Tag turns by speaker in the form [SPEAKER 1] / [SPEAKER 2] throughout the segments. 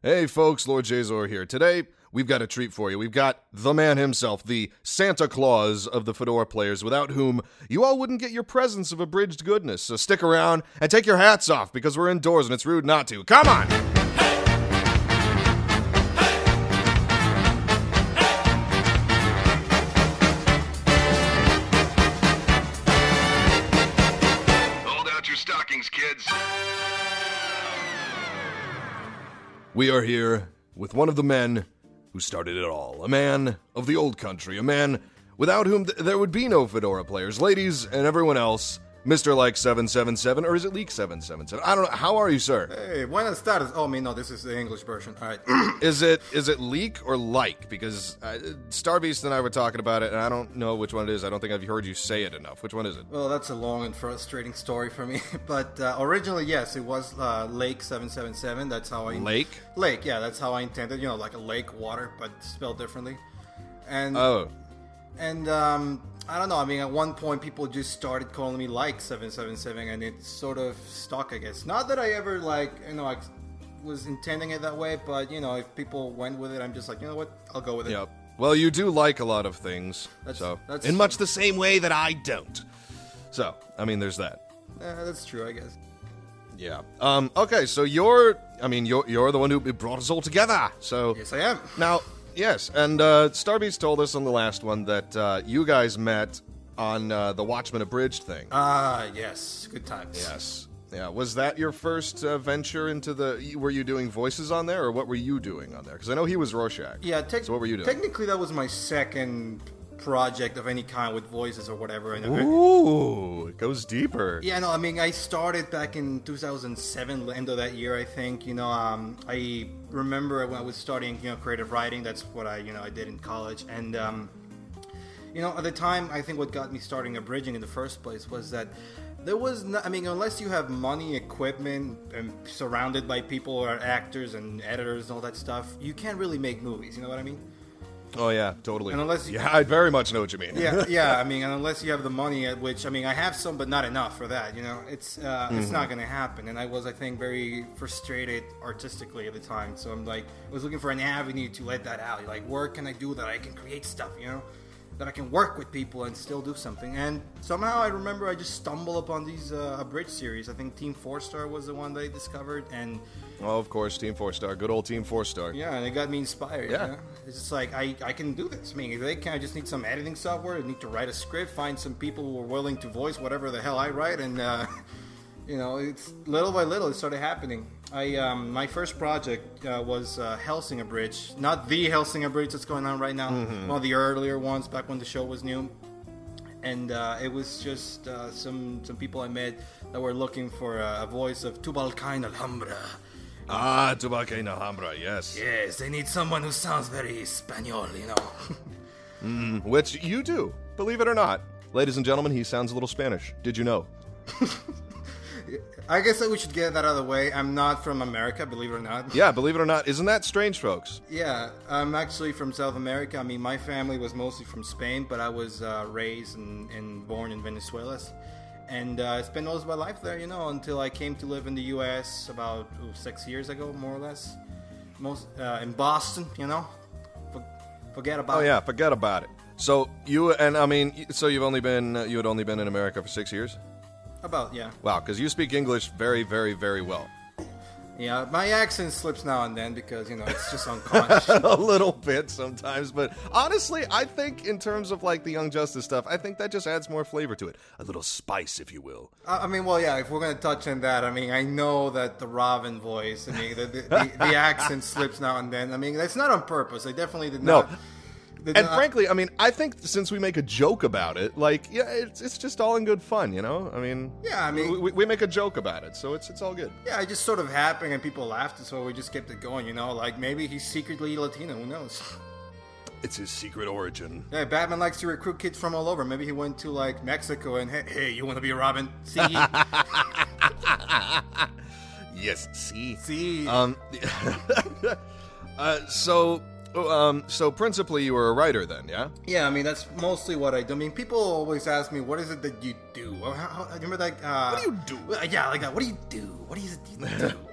[SPEAKER 1] Hey folks, Lord Jazor here. Today, we've got a treat for you. We've got the man himself, the Santa Claus of the Fedora players, without whom you all wouldn't get your presents of abridged goodness. So stick around and take your hats off because we're indoors and it's rude not to. Come on! We are here with one of the men who started it all. A man of the old country. A man without whom th- there would be no Fedora players. Ladies and everyone else, Mr. Like 777, or is it Leak 777? I don't know. How are you, sir?
[SPEAKER 2] Hey, buenas tardes. Oh, me, no, this is the English version. All right.
[SPEAKER 1] Is it is it leak or like? Because uh, Starbeast and I were talking about it, and I don't know which one it is. I don't think I've heard you say it enough. Which one is it?
[SPEAKER 2] well, that's a long and frustrating story for me. But uh, originally, yes, it was uh, Lake 777. That's how I.
[SPEAKER 1] Lake?
[SPEAKER 2] Lake, yeah, that's how I intended. You know, like a lake, water, but spelled differently. And
[SPEAKER 1] Oh,
[SPEAKER 2] and um, I don't know. I mean, at one point, people just started calling me like 777, and it sort of stuck, I guess. Not that I ever like, you know, like was intending it that way, but you know, if people went with it, I'm just like, you know what, I'll go with it.
[SPEAKER 1] yep. Well, you do like a lot of things,
[SPEAKER 2] That's-
[SPEAKER 1] so
[SPEAKER 2] that's-
[SPEAKER 1] in much the same way that I don't. So, I mean, there's that.
[SPEAKER 2] Eh, that's true, I guess.
[SPEAKER 1] Yeah. Um. Okay. So you're. I mean, you're you're the one who brought us all together. So
[SPEAKER 2] Yes, I am.
[SPEAKER 1] now, yes, and uh, Starbeast told us on the last one that uh, you guys met on uh, the Watchmen Abridged thing.
[SPEAKER 2] Ah, yes, good times.
[SPEAKER 1] yes. Yeah. Was that your first uh, venture into the? Were you doing voices on there, or what were you doing on there? Because I know he was Rorschach.
[SPEAKER 2] Yeah, tec-
[SPEAKER 1] So what were you doing?
[SPEAKER 2] Technically, that was my second project of any kind with voices or whatever. And
[SPEAKER 1] Ooh, it goes deeper.
[SPEAKER 2] yeah, no, I mean, I started back in 2007, end of that year, I think. You know, um, I remember when I was studying, you know, creative writing. That's what I, you know, I did in college, and um, you know, at the time, I think what got me starting abridging in the first place was that there was, no, I mean, unless you have money, equipment, and surrounded by people who are actors and editors and all that stuff, you can't really make movies. You know what I mean?
[SPEAKER 1] Oh yeah, totally.
[SPEAKER 2] And unless you-
[SPEAKER 1] yeah, I very much know what you mean.
[SPEAKER 2] yeah, yeah. I mean, and unless you have the money, at which I mean, I have some, but not enough for that. You know, it's uh, it's not going to happen. And I was, I think, very frustrated artistically at the time. So I'm like, I was looking for an avenue to let that out. Like, where can I do that? I can create stuff. You know, that I can work with people and still do something. And somehow I remember I just stumbled upon these uh, abridged series. I think Team Four Star was the one that I discovered, and
[SPEAKER 1] Oh, of course, Team Four Star, good old Team Four Star.
[SPEAKER 2] yeah, and it got me inspired.
[SPEAKER 1] Yeah.
[SPEAKER 2] You know? It's just like I, I can do this. I mean, they can, I just need some editing software. I need to write a script, find some people who are willing to voice whatever the hell I write, and uh, you know, it's little by little it started happening. I um, my first project uh, was uh, Hellsing Abridged, not the Hellsing Abridged that's going on right now. One of the earlier ones back when the show was new and uh, it was just uh, some some people I met that were looking for a, voice of Tubalcain Alhambra.
[SPEAKER 1] Ah, Tubalcain Alhambra, yes.
[SPEAKER 2] Yes, they need someone who sounds very Spanish, you know.
[SPEAKER 1] Which you do, believe it or not. Ladies and gentlemen, he sounds a little Spanish. Did you know?
[SPEAKER 2] I guess that we should get that out of the way. I'm not from America, believe it or not.
[SPEAKER 1] Yeah, believe it or not. Isn't that strange, folks?
[SPEAKER 2] Yeah, I'm actually from South America. I mean, my family was mostly from Spain, but I was uh, raised and, and born in Venezuela. And uh, I spent most of my life there, you know, until I came to live in the U.S. about six years ago, more or less. Most uh, in Boston, you know. For, forget about
[SPEAKER 1] Oh
[SPEAKER 2] it.
[SPEAKER 1] yeah, forget about it. So you and I mean, so you've only been uh, you had only been in America for six years.
[SPEAKER 2] About yeah,
[SPEAKER 1] Wow, because you speak English very, very, very well.
[SPEAKER 2] yeah. My accent slips now and then because you know it's just unconscious.
[SPEAKER 1] a little bit sometimes, but honestly, I think in terms of like the Young Justice stuff, I think that just adds more flavor to it, a little spice, if you will.
[SPEAKER 2] I I mean, well, yeah. If we're gonna touch on that, I mean, I know that the Robin voice, I mean, the the, the, the accent slips now and then. I mean, that's not on purpose. I definitely did
[SPEAKER 1] No.
[SPEAKER 2] not.
[SPEAKER 1] And
[SPEAKER 2] not-
[SPEAKER 1] frankly, I mean, I think since we make a joke about it, like, yeah, it's, it's just all in good fun, you know. I mean,
[SPEAKER 2] Yeah, I mean-
[SPEAKER 1] we, we make a joke about it, so it's it's all good.
[SPEAKER 2] yeah, it just sort of happened, and people laughed, so we just kept it going. You know, like maybe he's secretly Latino. Who knows?
[SPEAKER 1] It's his secret origin.
[SPEAKER 2] Yeah, Batman likes to recruit kids from all over. Maybe he went to like Mexico and hey, hey you want to be a Robin? See,
[SPEAKER 1] Yes, see.
[SPEAKER 2] see.
[SPEAKER 1] Um, uh, so, um, so principally, you were a writer then, yeah?
[SPEAKER 2] Yeah, I mean that's mostly what I do. I mean, people always ask me, "What is it that you do?" How, how, remember that? Uh,
[SPEAKER 1] What do you do?
[SPEAKER 2] Yeah, like that. What do you do? What is it you do?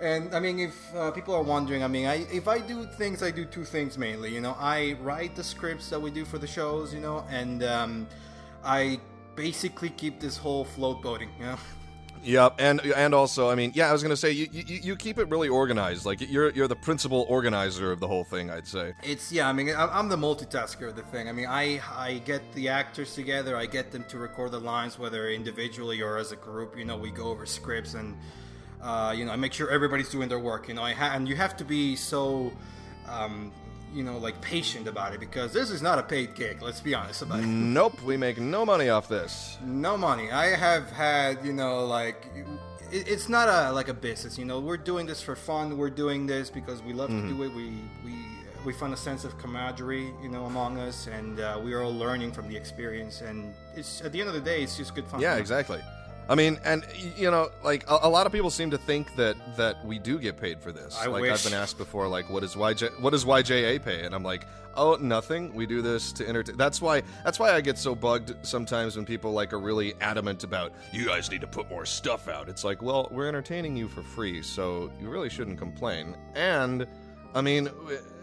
[SPEAKER 2] And I mean, if uh, people are wondering, I mean, I, if I do things, I do two things mainly. You know, I write the scripts that we do for the shows, you know, and um, I basically keep this whole float boating, you know.
[SPEAKER 1] Yep, and and also, I mean, yeah, I was gonna say you, you you keep it really organized. Like you're you're the principal organizer of the whole thing. I'd say.
[SPEAKER 2] It's yeah. I mean, I'm the multitasker of the thing. I mean, I I get the actors together. I get them to record the lines, whether individually or as a group. You know, we go over scripts and uh, you know, I make sure everybody's doing their work. You know, I ha- and you have to be so. Um, you know, like patient about it because this is not a paid gig. Let's be honest about it.
[SPEAKER 1] Nope, we make no money off this.
[SPEAKER 2] No money. I have had, you know, like it's not a like a business. You know, we're doing this for fun. We're doing this because we love
[SPEAKER 1] Mm-hmm.
[SPEAKER 2] to do it. We we we find a sense of camaraderie, you know, among us, and uh, we are all learning from the experience. And it's at the end of the day, it's just good fun.
[SPEAKER 1] Yeah, exactly. I mean, and you know, like a, a lot of people seem to think that that we do get paid for this.
[SPEAKER 2] I
[SPEAKER 1] like
[SPEAKER 2] wish.
[SPEAKER 1] I've been asked before, like, what is YJ? What does YJA pay? And I'm like, oh, nothing. We do this to entertain. That's why. That's why I get so bugged sometimes when people like are really adamant about you guys need to put more stuff out. It's like, well, we're entertaining you for free, so you really shouldn't complain. And I mean,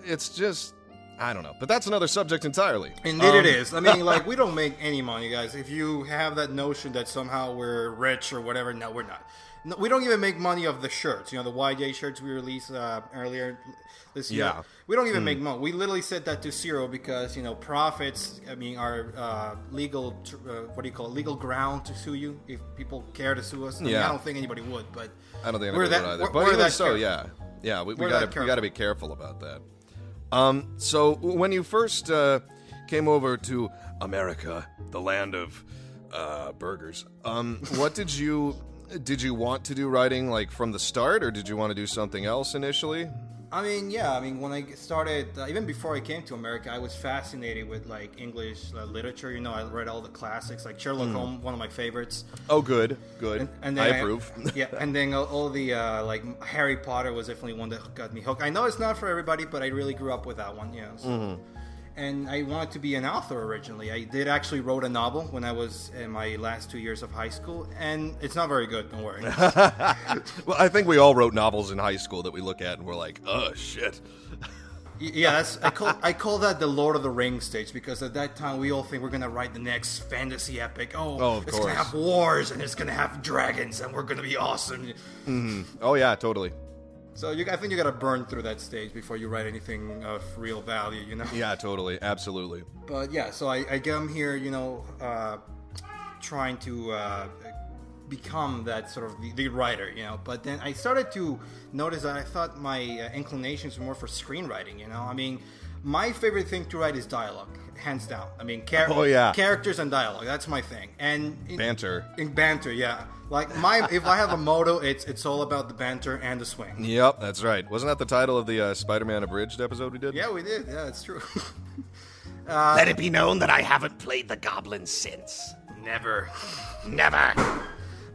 [SPEAKER 1] it's just. I don't know, but that's another subject entirely.
[SPEAKER 2] Indeed,
[SPEAKER 1] Um,
[SPEAKER 2] it is. I mean, like we don't make any money, guys. If you have that notion that somehow we're rich or whatever, no, we're not. No, we don't even make money of the shirts. You know, the YJ shirts we released uh, earlier this year.
[SPEAKER 1] Yeah.
[SPEAKER 2] We don't even make money. We literally set that to zero because you know profits. I mean, are uh, legal. tr- Uh, what do you call it? Legal ground to sue you if people care to sue us. I, mean,
[SPEAKER 1] Yeah.
[SPEAKER 2] I don't think anybody would, but
[SPEAKER 1] I don't think
[SPEAKER 2] we're
[SPEAKER 1] anybody
[SPEAKER 2] that-
[SPEAKER 1] would either.
[SPEAKER 2] we're-
[SPEAKER 1] but
[SPEAKER 2] we're
[SPEAKER 1] even so, yeah, yeah, we, we gotta we gotta be careful about that. Um, so when you first uh, came over to America, the land of uh, burgers, um, what did you did you want to do writing like from the start, or did you want to do something else initially?
[SPEAKER 2] I mean, yeah. I mean, when I started, uh, even before I came to America, I was fascinated with like English uh, literature. You know, I read all the classics, like Sherlock Holmes, one of my favorites.
[SPEAKER 1] Oh, good, good.
[SPEAKER 2] And
[SPEAKER 1] I
[SPEAKER 2] then
[SPEAKER 1] approve.
[SPEAKER 2] yeah, and then all, all the uh, like Harry Potter was definitely one that got me hooked. I know it's not for everybody, but I really grew up with that one. Yeah. So.
[SPEAKER 1] Mm-hmm.
[SPEAKER 2] And I wanted to be an author originally. I did actually wrote a novel when I was in my last two years of high school, and it's not very good. Don't worry.
[SPEAKER 1] well, I think we all wrote novels in high school that we look at and we're like, oh shit.
[SPEAKER 2] Yeah, that's I call I call that the Lord of the Rings stage because at that time we all think we're gonna write the next fantasy epic. Oh,
[SPEAKER 1] Oh,
[SPEAKER 2] it's gonna have wars and it's gonna have dragons and we're gonna be awesome. Mm-hmm.
[SPEAKER 1] Oh yeah, totally.
[SPEAKER 2] So you, I think you gotta burn through that stage before you write anything of real value, you know.
[SPEAKER 1] Yeah, totally, absolutely.
[SPEAKER 2] But yeah, so I, I come here, you know, uh, trying to uh, become that sort of the, the writer, you know. But then I started to notice that I thought my uh, inclinations were more for screenwriting, you know. I mean, my favorite thing to write is dialogue, hands down. I mean, char-
[SPEAKER 1] Oh, yeah.
[SPEAKER 2] characters and dialogue. That's my thing. And in,
[SPEAKER 1] Banter.
[SPEAKER 2] in banter, yeah. Like my, if I have a motto, it's it's all about the banter and the swing.
[SPEAKER 1] Yep, that's right. Wasn't that the title of the uh, Spider-Man abridged episode we did?
[SPEAKER 2] Yeah, we did. Yeah, it's true.
[SPEAKER 3] Let it be known that I haven't played the goblin since.
[SPEAKER 2] Never.
[SPEAKER 3] Never.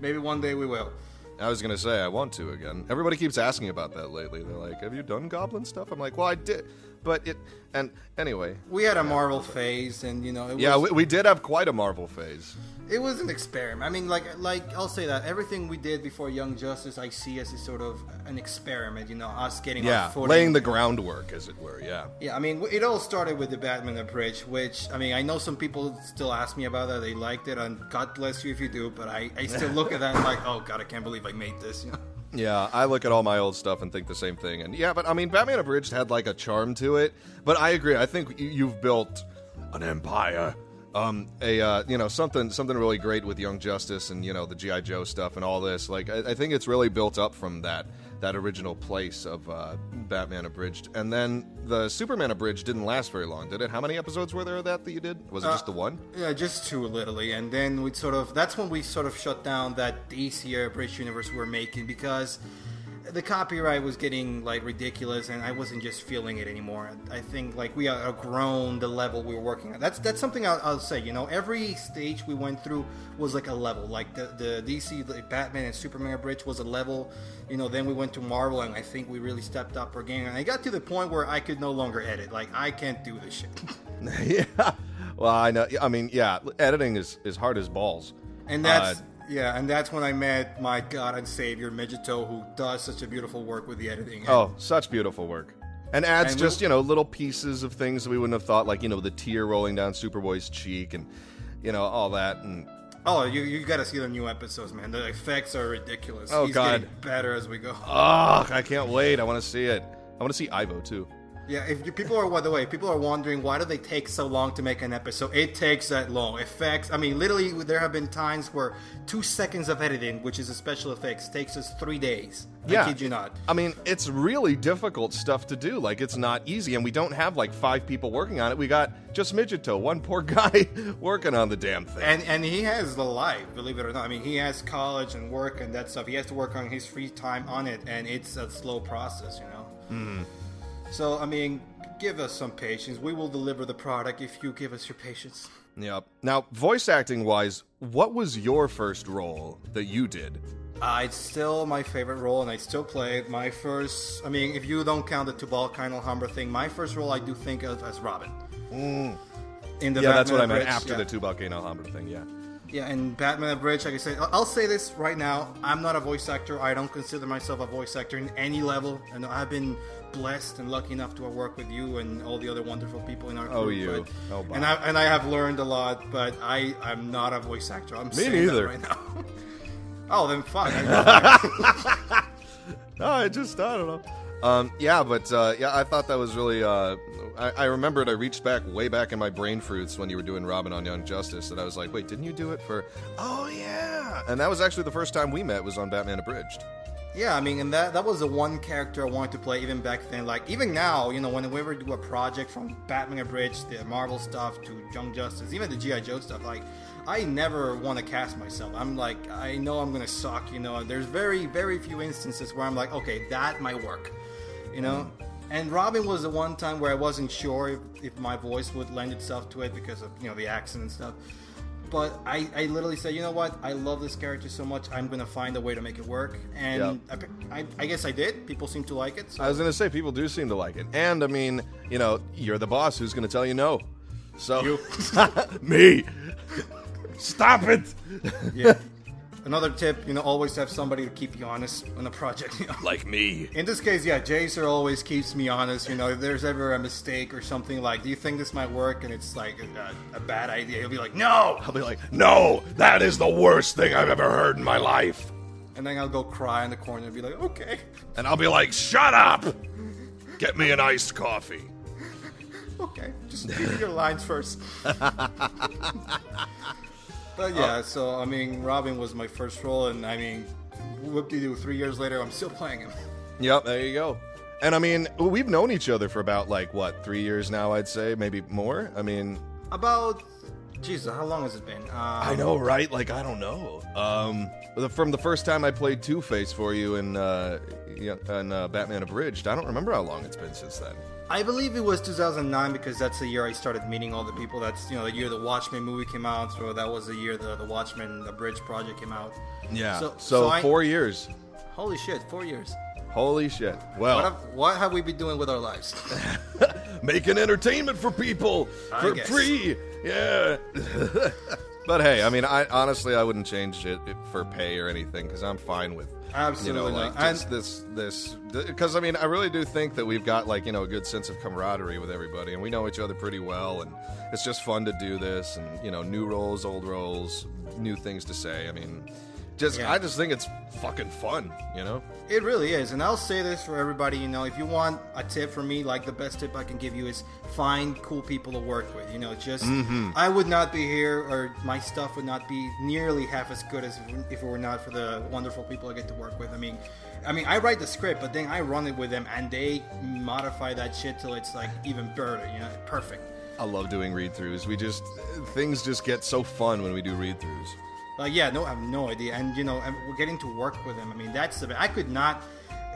[SPEAKER 2] Maybe one day we will.
[SPEAKER 1] I was gonna say I want to again. Everybody keeps asking about that lately. They're like, "Have you done Goblin stuff?" I'm like, "Well, I did, but it." And anyway,
[SPEAKER 2] We had a Marvel phase, and you know, it
[SPEAKER 1] yeah,
[SPEAKER 2] was,
[SPEAKER 1] we, we did have quite a Marvel phase.
[SPEAKER 2] it was an experiment. I mean, like, like I'll say that everything we did before Young Justice, I see as a sort of an experiment. You know, us getting
[SPEAKER 1] Yeah, laying the groundwork, as it were. Yeah.
[SPEAKER 2] Yeah, I mean, it all started with the Batman Abridged, which I mean, I know some people still ask me about that. They liked it, and God bless you if you do. But I, I still look at that and like, oh God, I can't believe I made this. You know.
[SPEAKER 1] Yeah, I look at all my old stuff and think the same thing. And yeah, but I mean, Batman Abridged had like a charm to it. But I agree. I think you- you've built an empire. Um, a uh, you know something something really great with Young Justice and you know the GI Joe stuff and all this. Like I, I think it's really built up from that that original place of uh, Batman Abridged. And then the Superman Abridged didn't last very long, did it? How many episodes were there of that that you did? Was it just the one?
[SPEAKER 2] Yeah, just two literally, and then we sort of that's when we sort of shut down that DC Bridge universe we were making because the copyright was getting like ridiculous, and I wasn't just feeling it anymore. I think like we outgrown the level we were working at. That's that's something I'll, I'll say. You know, every stage we went through was like a level. Like the the DC the Batman and Superman Bridge was a level. You know, then we went to Marvel, and I think we really stepped up our game. And I got to the point where I could no longer edit. Like I can't do this shit.
[SPEAKER 1] yeah. Well, I know. I mean, yeah, editing is is hard as balls.
[SPEAKER 2] And that's
[SPEAKER 1] Uh,
[SPEAKER 2] Yeah, and that's when I met my God and Savior Midgeto, who does such a beautiful work with the editing.
[SPEAKER 1] Oh, such beautiful work. And adds
[SPEAKER 2] And
[SPEAKER 1] just,
[SPEAKER 2] we-
[SPEAKER 1] you know, little pieces of things that we wouldn't have thought, like, you know, the tear rolling down Superboy's cheek and, you know, all that. And
[SPEAKER 2] Oh, you you gotta see the new episodes, man. The effects are ridiculous.
[SPEAKER 1] Oh,
[SPEAKER 2] He's
[SPEAKER 1] God.
[SPEAKER 2] getting better as we go.
[SPEAKER 1] oh, I can't wait. I want to see it. I want to see Ivo, too.
[SPEAKER 2] Yeah, if you, people are by the way, people are wondering why do they take so long to make an episode? It takes that long. Effects. I mean, literally, there have been times where two seconds of editing, which is a special effects, takes us three days.
[SPEAKER 1] Yeah.
[SPEAKER 2] I kid you not.
[SPEAKER 1] I mean, it's really difficult stuff to do. Like, it's not easy, and we don't have like five people working on it. We got just Midgeto, one poor guy working on the damn thing.
[SPEAKER 2] And and he has the life, believe it or not. I mean, he has college and work and that stuff. He has to work on his free time on it, and it's a slow process, you know.
[SPEAKER 1] Mm-hmm.
[SPEAKER 2] So I mean, give us some patience. We will deliver the product if you give us your patience.
[SPEAKER 1] yep. Now, voice acting wise, what was your first role that you did?
[SPEAKER 2] Uh, it's still my favorite role, and I still play it. My first, I mean, if you don't count the Tubalcain Alhambra thing, my first role I do think of as Robin. In the
[SPEAKER 1] Mm. yeah, that's what I meant
[SPEAKER 2] Bridge,
[SPEAKER 1] after
[SPEAKER 2] yeah.
[SPEAKER 1] the Tubalcain Alhambra thing, yeah.
[SPEAKER 2] Yeah, and Batman Abridged, like I said, I'll- I'll say this right now. I'm not a voice actor. I don't consider myself a voice actor in any level. And I've been blessed and lucky enough to work with you and all the other wonderful people in our
[SPEAKER 1] Oh, you.
[SPEAKER 2] But,
[SPEAKER 1] Oh,
[SPEAKER 2] and I and I have learned a lot, but I I'm not a voice actor. I'm that
[SPEAKER 1] neither.
[SPEAKER 2] right now. oh, then fuck. I-
[SPEAKER 1] No, I just I don't know. Um, yeah, but uh, yeah, I thought that was really. Uh, I, I remembered I reached back way back in my brain fruits when you were doing Robin on Young Justice, and I was like, wait, didn't you do it for? Oh yeah, and that was actually the first time we met was on Batman Abridged.
[SPEAKER 2] Yeah, I mean, and that that was the one character I wanted to play even back then. Like even now, you know, whenever we do a project from Batman Abridged, the Marvel stuff to Young Justice, even the GI Joe stuff, like I never want to cast myself. I'm like, I know I'm gonna suck. You know, there's very very few instances where I'm like, okay, that might work. You know. And Robin was the one time where I wasn't sure if, if my voice would lend itself to it because of you know the accent and stuff. But I, I literally said, you know what? I love this character so much. I'm gonna find a way to make it work, and I, I, I guess I did. People seem to like it. So
[SPEAKER 1] I was gonna say people do seem to like it, and I mean, you know, you're the boss. Who's gonna tell you no? So me. Stop it.
[SPEAKER 2] yeah. Another tip, you know, always have somebody to keep you honest on a project. You know?
[SPEAKER 1] Like me.
[SPEAKER 2] In this case, yeah, Jazor always keeps me honest. You know, if there's ever a mistake or something like, do you think this might work? And it's like a, a bad idea. He'll be like, no,
[SPEAKER 1] I'll be like, no, that is the worst thing I've ever heard in my life.
[SPEAKER 2] and then I'll go cry in the corner and be like, okay.
[SPEAKER 1] And I'll be like, shut up! Get me an iced coffee.
[SPEAKER 2] Okay, just give me your lines first. but yeah, so I mean, Robin was my first role, and I mean, whoop de doo, three years later, I'm still playing him.
[SPEAKER 1] Yep, there you go. And I mean, we've known each other for about, like, what, three years now, I'd say? Maybe more? I mean,
[SPEAKER 2] About, Jesus, how long has it been? Um,
[SPEAKER 1] I know, right? Like, I don't know. Um, from the first time I played Two Face for you in, uh, in uh, Batman Abridged, I don't remember how long it's been since then.
[SPEAKER 2] I believe it was 2009 because that's the year I started meeting all the people. That's you know the year the Watchmen movie came out, so that was the year the the Watchmen the Bridge project came out.
[SPEAKER 1] Yeah.
[SPEAKER 2] So-
[SPEAKER 1] So,
[SPEAKER 2] so I-
[SPEAKER 1] four years.
[SPEAKER 2] Holy shit, four years.
[SPEAKER 1] Holy shit.
[SPEAKER 2] What
[SPEAKER 1] Well,
[SPEAKER 2] have, what have we been doing with our lives?
[SPEAKER 1] making entertainment for people
[SPEAKER 2] I
[SPEAKER 1] for
[SPEAKER 2] guess.
[SPEAKER 1] free. Yeah. but hey, I mean, I honestly I wouldn't change it for pay or anything because I'm fine with
[SPEAKER 2] Absolutely
[SPEAKER 1] you know like
[SPEAKER 2] not.
[SPEAKER 1] just this this because I mean I really do think that we've got like you know a good sense of camaraderie with everybody and we know each other pretty well and it's just fun to do this and you know new roles, old roles, new things to say. I mean. Just,
[SPEAKER 2] Yeah.
[SPEAKER 1] I just think it's fucking fun, you know.
[SPEAKER 2] It really is, and I'll say this for everybody. You know, if you want a tip from me, like the best tip I can give you is find cool people to work with. You know, just mm-hmm. I would not be here, or my stuff would not be nearly half as good as if, if it were not for the wonderful people I get to work with. I mean, I mean, I write the script, but then I run it with them, and they modify that shit till it's like even better. You know, perfect.
[SPEAKER 1] I love doing read throughs. We just things just get so fun when we do read throughs.
[SPEAKER 2] Like, yeah, no, I have no idea. And, you know, getting to work with them. I mean, that's the I could not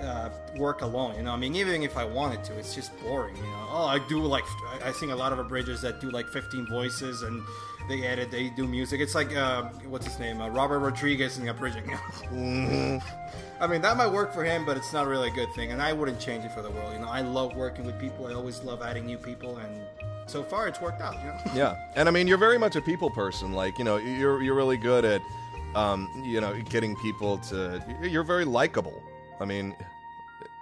[SPEAKER 2] uh, work alone, you know. I mean, even if I wanted to, it's just boring, you know. Oh, I do like, I sing a lot of abridgers that do like 15 voices and they edit, they do music. It's like, uh, what's his name? Uh, Robert Rodriguez in the abridging. I mean, that might work for him, but it's not really a good thing. And I wouldn't change it for the world, you know. I love working with people. I always love adding new people. And so far, it's worked out, you know.
[SPEAKER 1] Yeah, and I mean, you're very much a people person. Like, you know, you're you're really good at um, you know, getting people to. You're very likable. I mean,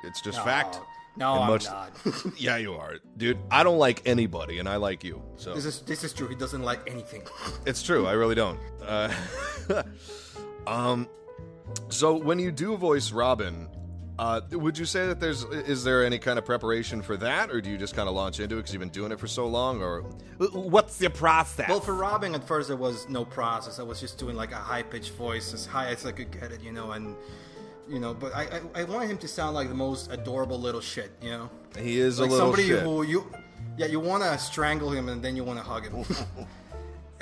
[SPEAKER 1] it's just fact.
[SPEAKER 2] No,
[SPEAKER 1] And
[SPEAKER 2] I'm
[SPEAKER 1] much-
[SPEAKER 2] not.
[SPEAKER 1] Yeah, you are, dude. I don't like anybody, and I like you. So
[SPEAKER 2] this is this is true. He doesn't like anything.
[SPEAKER 1] it's true. I really don't. Uh, um, so when you do voice Robin, uh, would you say that there's is there any kind of preparation for that, or do you just kind of launch into it because you've been doing it for so long, or
[SPEAKER 3] What's your process?
[SPEAKER 2] Well, for Robin, at first there was no process. I was just doing like a high pitched voice, as high as I could get it, you know, and you know. But I, I, I wanted him to sound like the most adorable little shit, you know,
[SPEAKER 1] he is
[SPEAKER 2] like
[SPEAKER 1] a little
[SPEAKER 2] somebody
[SPEAKER 1] shit?
[SPEAKER 2] who you, yeah, you want to strangle him and then you want to hug him.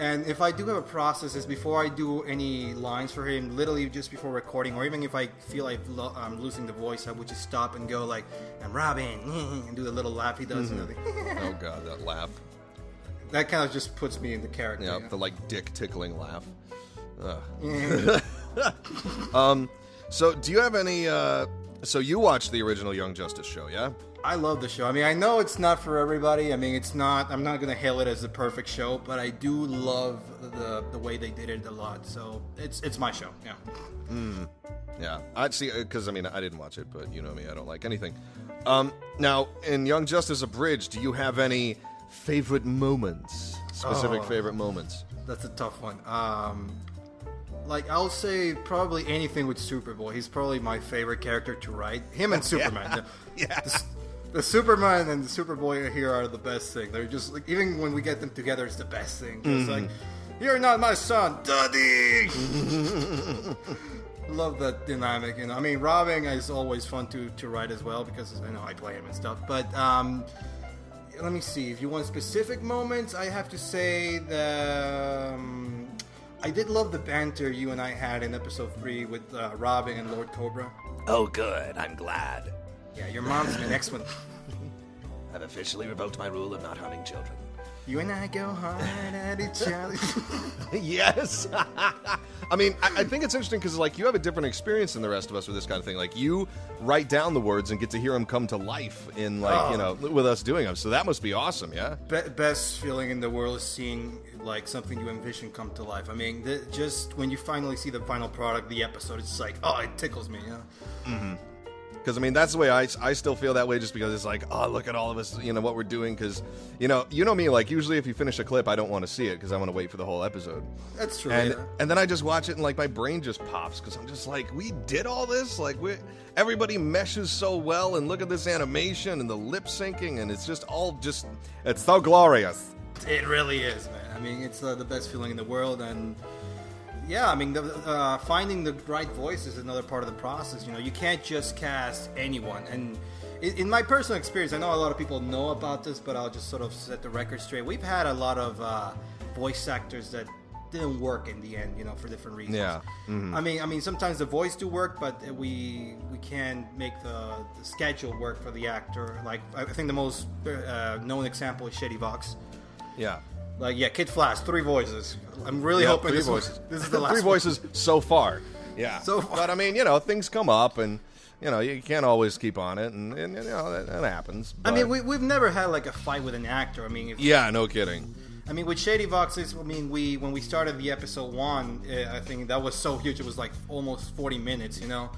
[SPEAKER 2] and if I do have a process, is before I do any lines for him, literally just before recording, or even if I feel like lo- I'm losing the voice, I would just stop and go like, "I'm Robin," and do the little laugh he does. Know, the-
[SPEAKER 1] oh god, that laugh.
[SPEAKER 2] that kind of just puts me in the character.
[SPEAKER 1] Yeah,
[SPEAKER 2] know?
[SPEAKER 1] the like dick tickling laugh. Ugh.
[SPEAKER 2] Yeah.
[SPEAKER 1] So, do you have any? Uh, so you watched the original Young Justice show, yeah?
[SPEAKER 2] I love the show. I mean, I know it's not for everybody. I mean, it's not. I'm not gonna hail it as the perfect show, but I do love the the way they did it a lot. So it's it's my show. Yeah.
[SPEAKER 1] Yeah, I'd see because I mean I didn't watch it, but you know me, I don't like anything. Um, now in Young Justice Abridged, do you have any favorite moments? Specific
[SPEAKER 2] Oh.
[SPEAKER 1] favorite moments?
[SPEAKER 2] That's a tough one. Um, like I'll say probably anything with Superboy. He's probably my favorite character to write. Him and Superman.
[SPEAKER 1] Yeah.
[SPEAKER 2] The, the Superman and the Superboy here are the best thing. They're just like even when we get them together, it's the best thing. It's like you're not my son, Daddy. Love that dynamic, you know. I mean, Robin is always fun to, to write as well because I know I play him and stuff. But um, let me see. If you want specific moments, I have to say the. um, I did love the banter you and I had in episode three with uh, Robin and Lord Cobra.
[SPEAKER 3] Oh, good. I'm glad.
[SPEAKER 2] Yeah, your mom's in the next one.
[SPEAKER 3] I've officially revoked my rule of not harming children.
[SPEAKER 2] You and I go hard at each other.
[SPEAKER 1] yes. I mean, I, I think it's interesting because like you have a different experience than the rest of us with this kind of thing. Like you write down the words and get to hear them come to life in like you know with us doing them. So that must be awesome, yeah.
[SPEAKER 2] Be- best feeling in the world is seeing like something you envision come to life. I mean, the, just when you finally see the final product, the episode, it's like, oh, it tickles me. You know? Mm-hmm.
[SPEAKER 1] Because I mean, that's the way I, I still feel that way. Just because it's like, oh, look at all of us, you know, what we're doing. Because you know, you know me. Like usually, if you finish a clip, I don't want to see it because I want to wait for the whole episode.
[SPEAKER 2] That's true.
[SPEAKER 1] And
[SPEAKER 2] yeah.
[SPEAKER 1] and then I just watch it and like my brain just pops because I'm just like, we did all this. Like we, everybody meshes so well, and look at this animation and the lip syncing, and it's just all just, it's so glorious.
[SPEAKER 2] It really is, man. I mean, it's uh, the best feeling in the world, and yeah, I mean, the, uh, finding the right voice is another part of the process. You know, you can't just cast anyone. And in, in my personal experience, I know a lot of people know about this, but I'll just sort of set the record straight. We've had a lot of uh, voice actors that didn't work in the end, you know, for different reasons.
[SPEAKER 1] Yeah.
[SPEAKER 2] I mean, I mean, sometimes the voice do work, but we we can make the, the schedule work for the actor. Like, I think the most uh, known example is Shady Vox.
[SPEAKER 1] Yeah.
[SPEAKER 2] Like yeah, Kid Flash, three voices. I'm really
[SPEAKER 1] Yeah,
[SPEAKER 2] hoping
[SPEAKER 1] three
[SPEAKER 2] this,
[SPEAKER 1] voices.
[SPEAKER 2] this is the last
[SPEAKER 1] three
[SPEAKER 2] one.
[SPEAKER 1] voices so far. Yeah.
[SPEAKER 2] So far.
[SPEAKER 1] But I mean, you know, things come up, and you know, you can't always keep on it, and, and you know that, that happens.
[SPEAKER 2] I mean, we, we've never had like a fight with an actor. I mean, if,
[SPEAKER 1] yeah, no kidding.
[SPEAKER 2] I mean, with Shady Voxes, I mean, we when we started the episode one, uh, I think that was so huge. It was like almost 40 minutes, you know.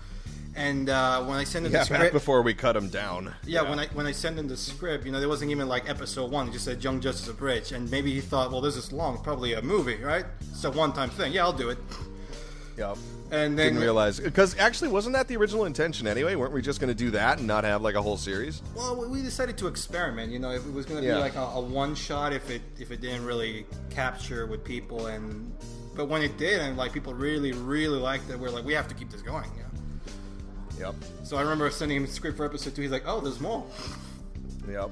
[SPEAKER 2] And uh, when I sent in
[SPEAKER 1] Yeah,
[SPEAKER 2] the
[SPEAKER 1] back
[SPEAKER 2] script,
[SPEAKER 1] before we cut him down.
[SPEAKER 2] yeah, when I when I sent in the script, you know, there wasn't even like episode one. It just said Young Justice Abridged, and maybe he thought, well, this is long, probably a movie, right? It's a one-time thing. Yeah, I'll do it.
[SPEAKER 1] Yep.
[SPEAKER 2] And then
[SPEAKER 1] Didn't realize because actually wasn't that the original intention anyway? Weren't we just going to do that and not have like a whole series?
[SPEAKER 2] Well, we- decided to experiment. You know, if it was going to
[SPEAKER 1] Yeah.
[SPEAKER 2] be like a, a one shot, if it if it didn't really capture with people, and but when it did, and like people really really liked it, we're like, we have to keep this going. Yeah.
[SPEAKER 1] Yep.
[SPEAKER 2] So I remember sending him a script for episode two. He's like, oh, there's more.
[SPEAKER 1] Yep.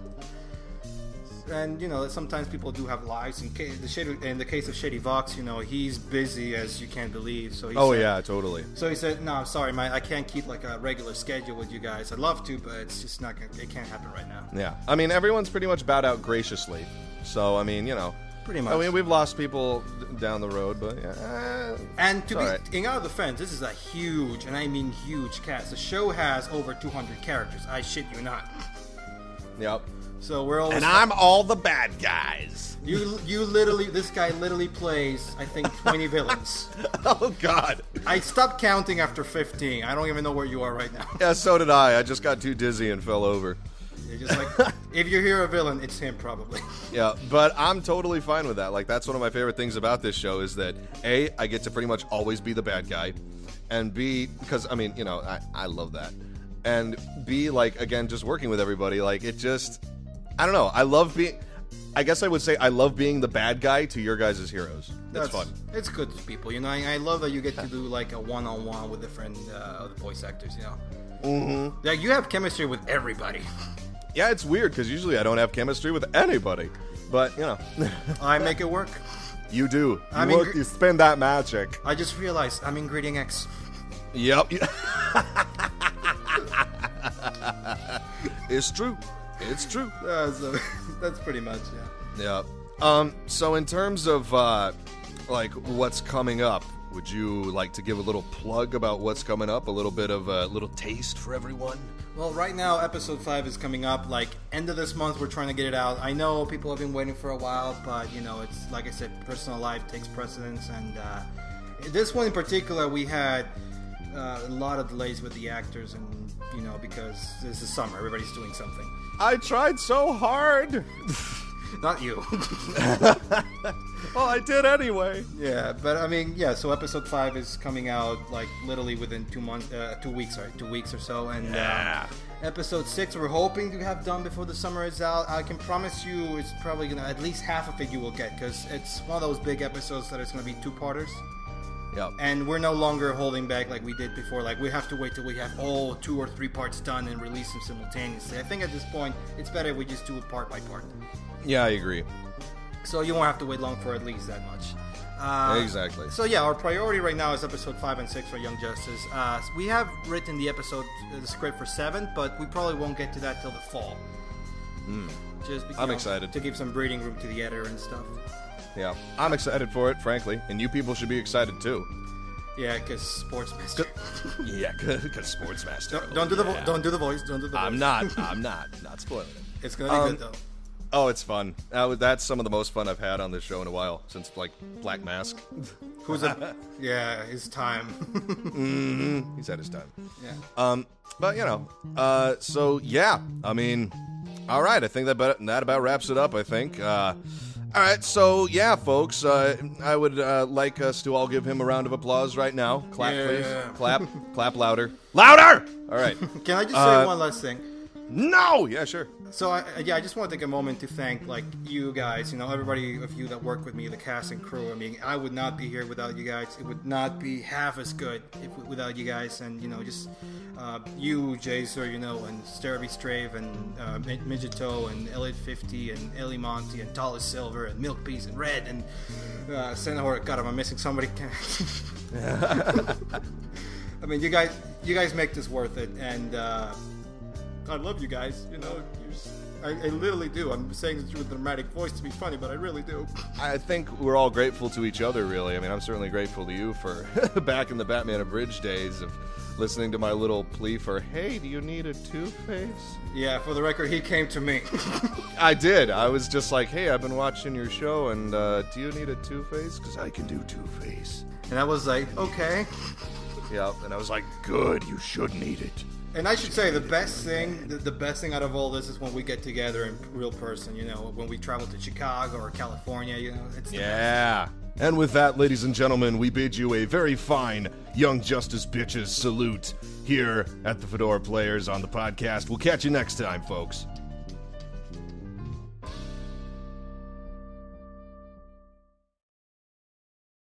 [SPEAKER 2] And you know, sometimes people do have lives. In, ca- the Shady, in the case of Shady Vox, you know, he's busy as you can't believe. So he
[SPEAKER 1] Oh
[SPEAKER 2] said,
[SPEAKER 1] yeah, totally.
[SPEAKER 2] So he said, "No, I'm sorry, man. I can't keep like a regular schedule with you guys. I'd love to, but it's just not. Gonna, it can't happen right now."
[SPEAKER 1] Yeah. I mean, everyone's pretty much bowed out graciously. So I mean, you know,
[SPEAKER 2] Pretty much.
[SPEAKER 1] I mean, we've lost people down the road, but yeah. eh,
[SPEAKER 2] And to
[SPEAKER 1] it's
[SPEAKER 2] be
[SPEAKER 1] all right.
[SPEAKER 2] in our defense, this is a huge, and I mean huge cast. The show has over 200 characters. I shit you not.
[SPEAKER 1] Yep.
[SPEAKER 2] So we're all.
[SPEAKER 4] And I'm all the bad guys.
[SPEAKER 2] you you literally this guy literally plays I think 20 villains.
[SPEAKER 4] Oh God.
[SPEAKER 2] I stopped counting after 15. I don't even know where you are right now.
[SPEAKER 1] Yeah, so did I. I just got too dizzy and fell over.
[SPEAKER 2] You're just like if you hear a villain, it's him probably.
[SPEAKER 1] Yeah, but I'm totally fine with that. Like that's one of my favorite things about this show is that A, I get to pretty much always be the bad guy. And B, because I mean, you know, I, I love that. And B, like again, just working with everybody, like it just I don't know. I love being I guess I would say I love being the bad guy to your guys' heroes. That's, fun.
[SPEAKER 2] It's good to people. You know, I, I love that you get to do like a one-on-one with different uh, other voice actors. You know, mm-hmm. yeah, you have chemistry with everybody.
[SPEAKER 1] Yeah, it's weird because usually I don't have chemistry with anybody. But, you know,
[SPEAKER 2] I make it work.
[SPEAKER 1] you do.
[SPEAKER 2] I
[SPEAKER 1] you,
[SPEAKER 2] mean,
[SPEAKER 1] work, you spend that magic.
[SPEAKER 2] I just realized I'm ingredient X.
[SPEAKER 1] Yep. it's true. It's true.
[SPEAKER 2] Uh, so that's pretty much yeah.
[SPEAKER 1] Yeah. Um. So in terms of uh, like what's coming up, would you like to give a little plug about what's coming up? A little bit of a little taste for everyone.
[SPEAKER 2] Well, right now, episode five is coming up. Like end of this month, we're trying to get it out. I know people have been waiting for a while, but you know, it's like I said, personal life takes precedence, and uh, this one in particular, we had uh, a lot of delays with the actors, and you know, because this is summer, everybody's doing something.
[SPEAKER 1] I tried so hard.
[SPEAKER 2] Not you.
[SPEAKER 1] well, I did anyway.
[SPEAKER 2] yeah, but I mean, yeah. So episode five is coming out like literally within two months, uh, two weeks, sorry, two weeks or so, and.
[SPEAKER 4] Yeah.
[SPEAKER 2] Uh, Episode six, we're hoping to have done before the summer is out. I can promise you, it's probably gonna at least half of it you will get because it's one of those big episodes that it's gonna be two parters,
[SPEAKER 1] Yep.
[SPEAKER 2] and we're no longer holding back like we did before. Like we have to wait till we have all two or three parts done and release them simultaneously. I think at this point, it's better if we just do it part by part,
[SPEAKER 1] Yeah, I agree.
[SPEAKER 2] so you won't have to wait long for at least that much. Uh,
[SPEAKER 1] Exactly.
[SPEAKER 2] So yeah, our priority right now is episode five and six for Young Justice. Uh, we have written the episode, the script for seven, but we probably won't get to that till the fall. Just be- you
[SPEAKER 1] Hmm. I'm excited.
[SPEAKER 2] to give some breathing room to the editor and stuff.
[SPEAKER 1] Yeah, I'm excited for it, frankly, and you people should be excited too.
[SPEAKER 2] Yeah, because sports master.
[SPEAKER 1] Yeah, because Sports Master.
[SPEAKER 2] don't, don't do the vo- don't do the voice. Don't do the. Voice.
[SPEAKER 1] I'm not. I'm not. Not spoiling it.
[SPEAKER 2] It's gonna be
[SPEAKER 1] Um,
[SPEAKER 2] good though.
[SPEAKER 1] Oh, it's fun. That that's some of the most fun I've had on this show in a while since like Black Mask.
[SPEAKER 2] Who's a? yeah, his time. mm-hmm.
[SPEAKER 1] He's had his time.
[SPEAKER 2] yeah.
[SPEAKER 1] Um, but you know, uh, so yeah, I mean, all right, I think that about, that about wraps it up. I think. Uh, all right, so yeah, folks, uh, I would uh, like us to all give him a round of applause right now. Clap,
[SPEAKER 2] Yeah.
[SPEAKER 1] please. Clap, clap louder, louder. All right.
[SPEAKER 2] Can I just
[SPEAKER 1] Uh,
[SPEAKER 2] say one last thing?
[SPEAKER 1] No, yeah, sure.
[SPEAKER 2] So I, yeah, I just want to take a moment to thank like you guys, you know, everybody of you that work with me, the cast and crew. I mean, I would not be here without you guys. It would not be half as good if without you guys. And you know, just uh, you, know, and Starby Strave and uh, Mid- Midgeto and Elliot Fifty and Ellie Monty and Talis Silver and Milk Peas and Red and uh, Senator. God, am I missing somebody? I mean, you guys, you guys make this worth it, and. Uh, I love you guys. You know, I, I literally do. I'm saying this with a dramatic voice to be funny, but I really do.
[SPEAKER 1] I think we're all grateful to each other, really. I mean, I'm certainly grateful to you for back in the Batman Abridged days of listening to my little plea for, hey, do you need a Two Face?
[SPEAKER 2] Yeah, for the record, he came to me.
[SPEAKER 1] I did. I was just like, hey, I've been watching your show, and uh, do you need a Two Face? Because I can do Two Face.
[SPEAKER 2] and I was like, okay.
[SPEAKER 1] Yeah, and I was like, good, you should need it.
[SPEAKER 2] And I should say the best thing, the, best thing out of all this is when we get together in real person. You know, when we travel to Chicago or California. You know, it's the best.
[SPEAKER 1] Yeah. And with that, ladies and gentlemen, we bid you a very fine Young Justice Bitches salute here at the Fedora Players on the podcast. We'll catch you next time, folks.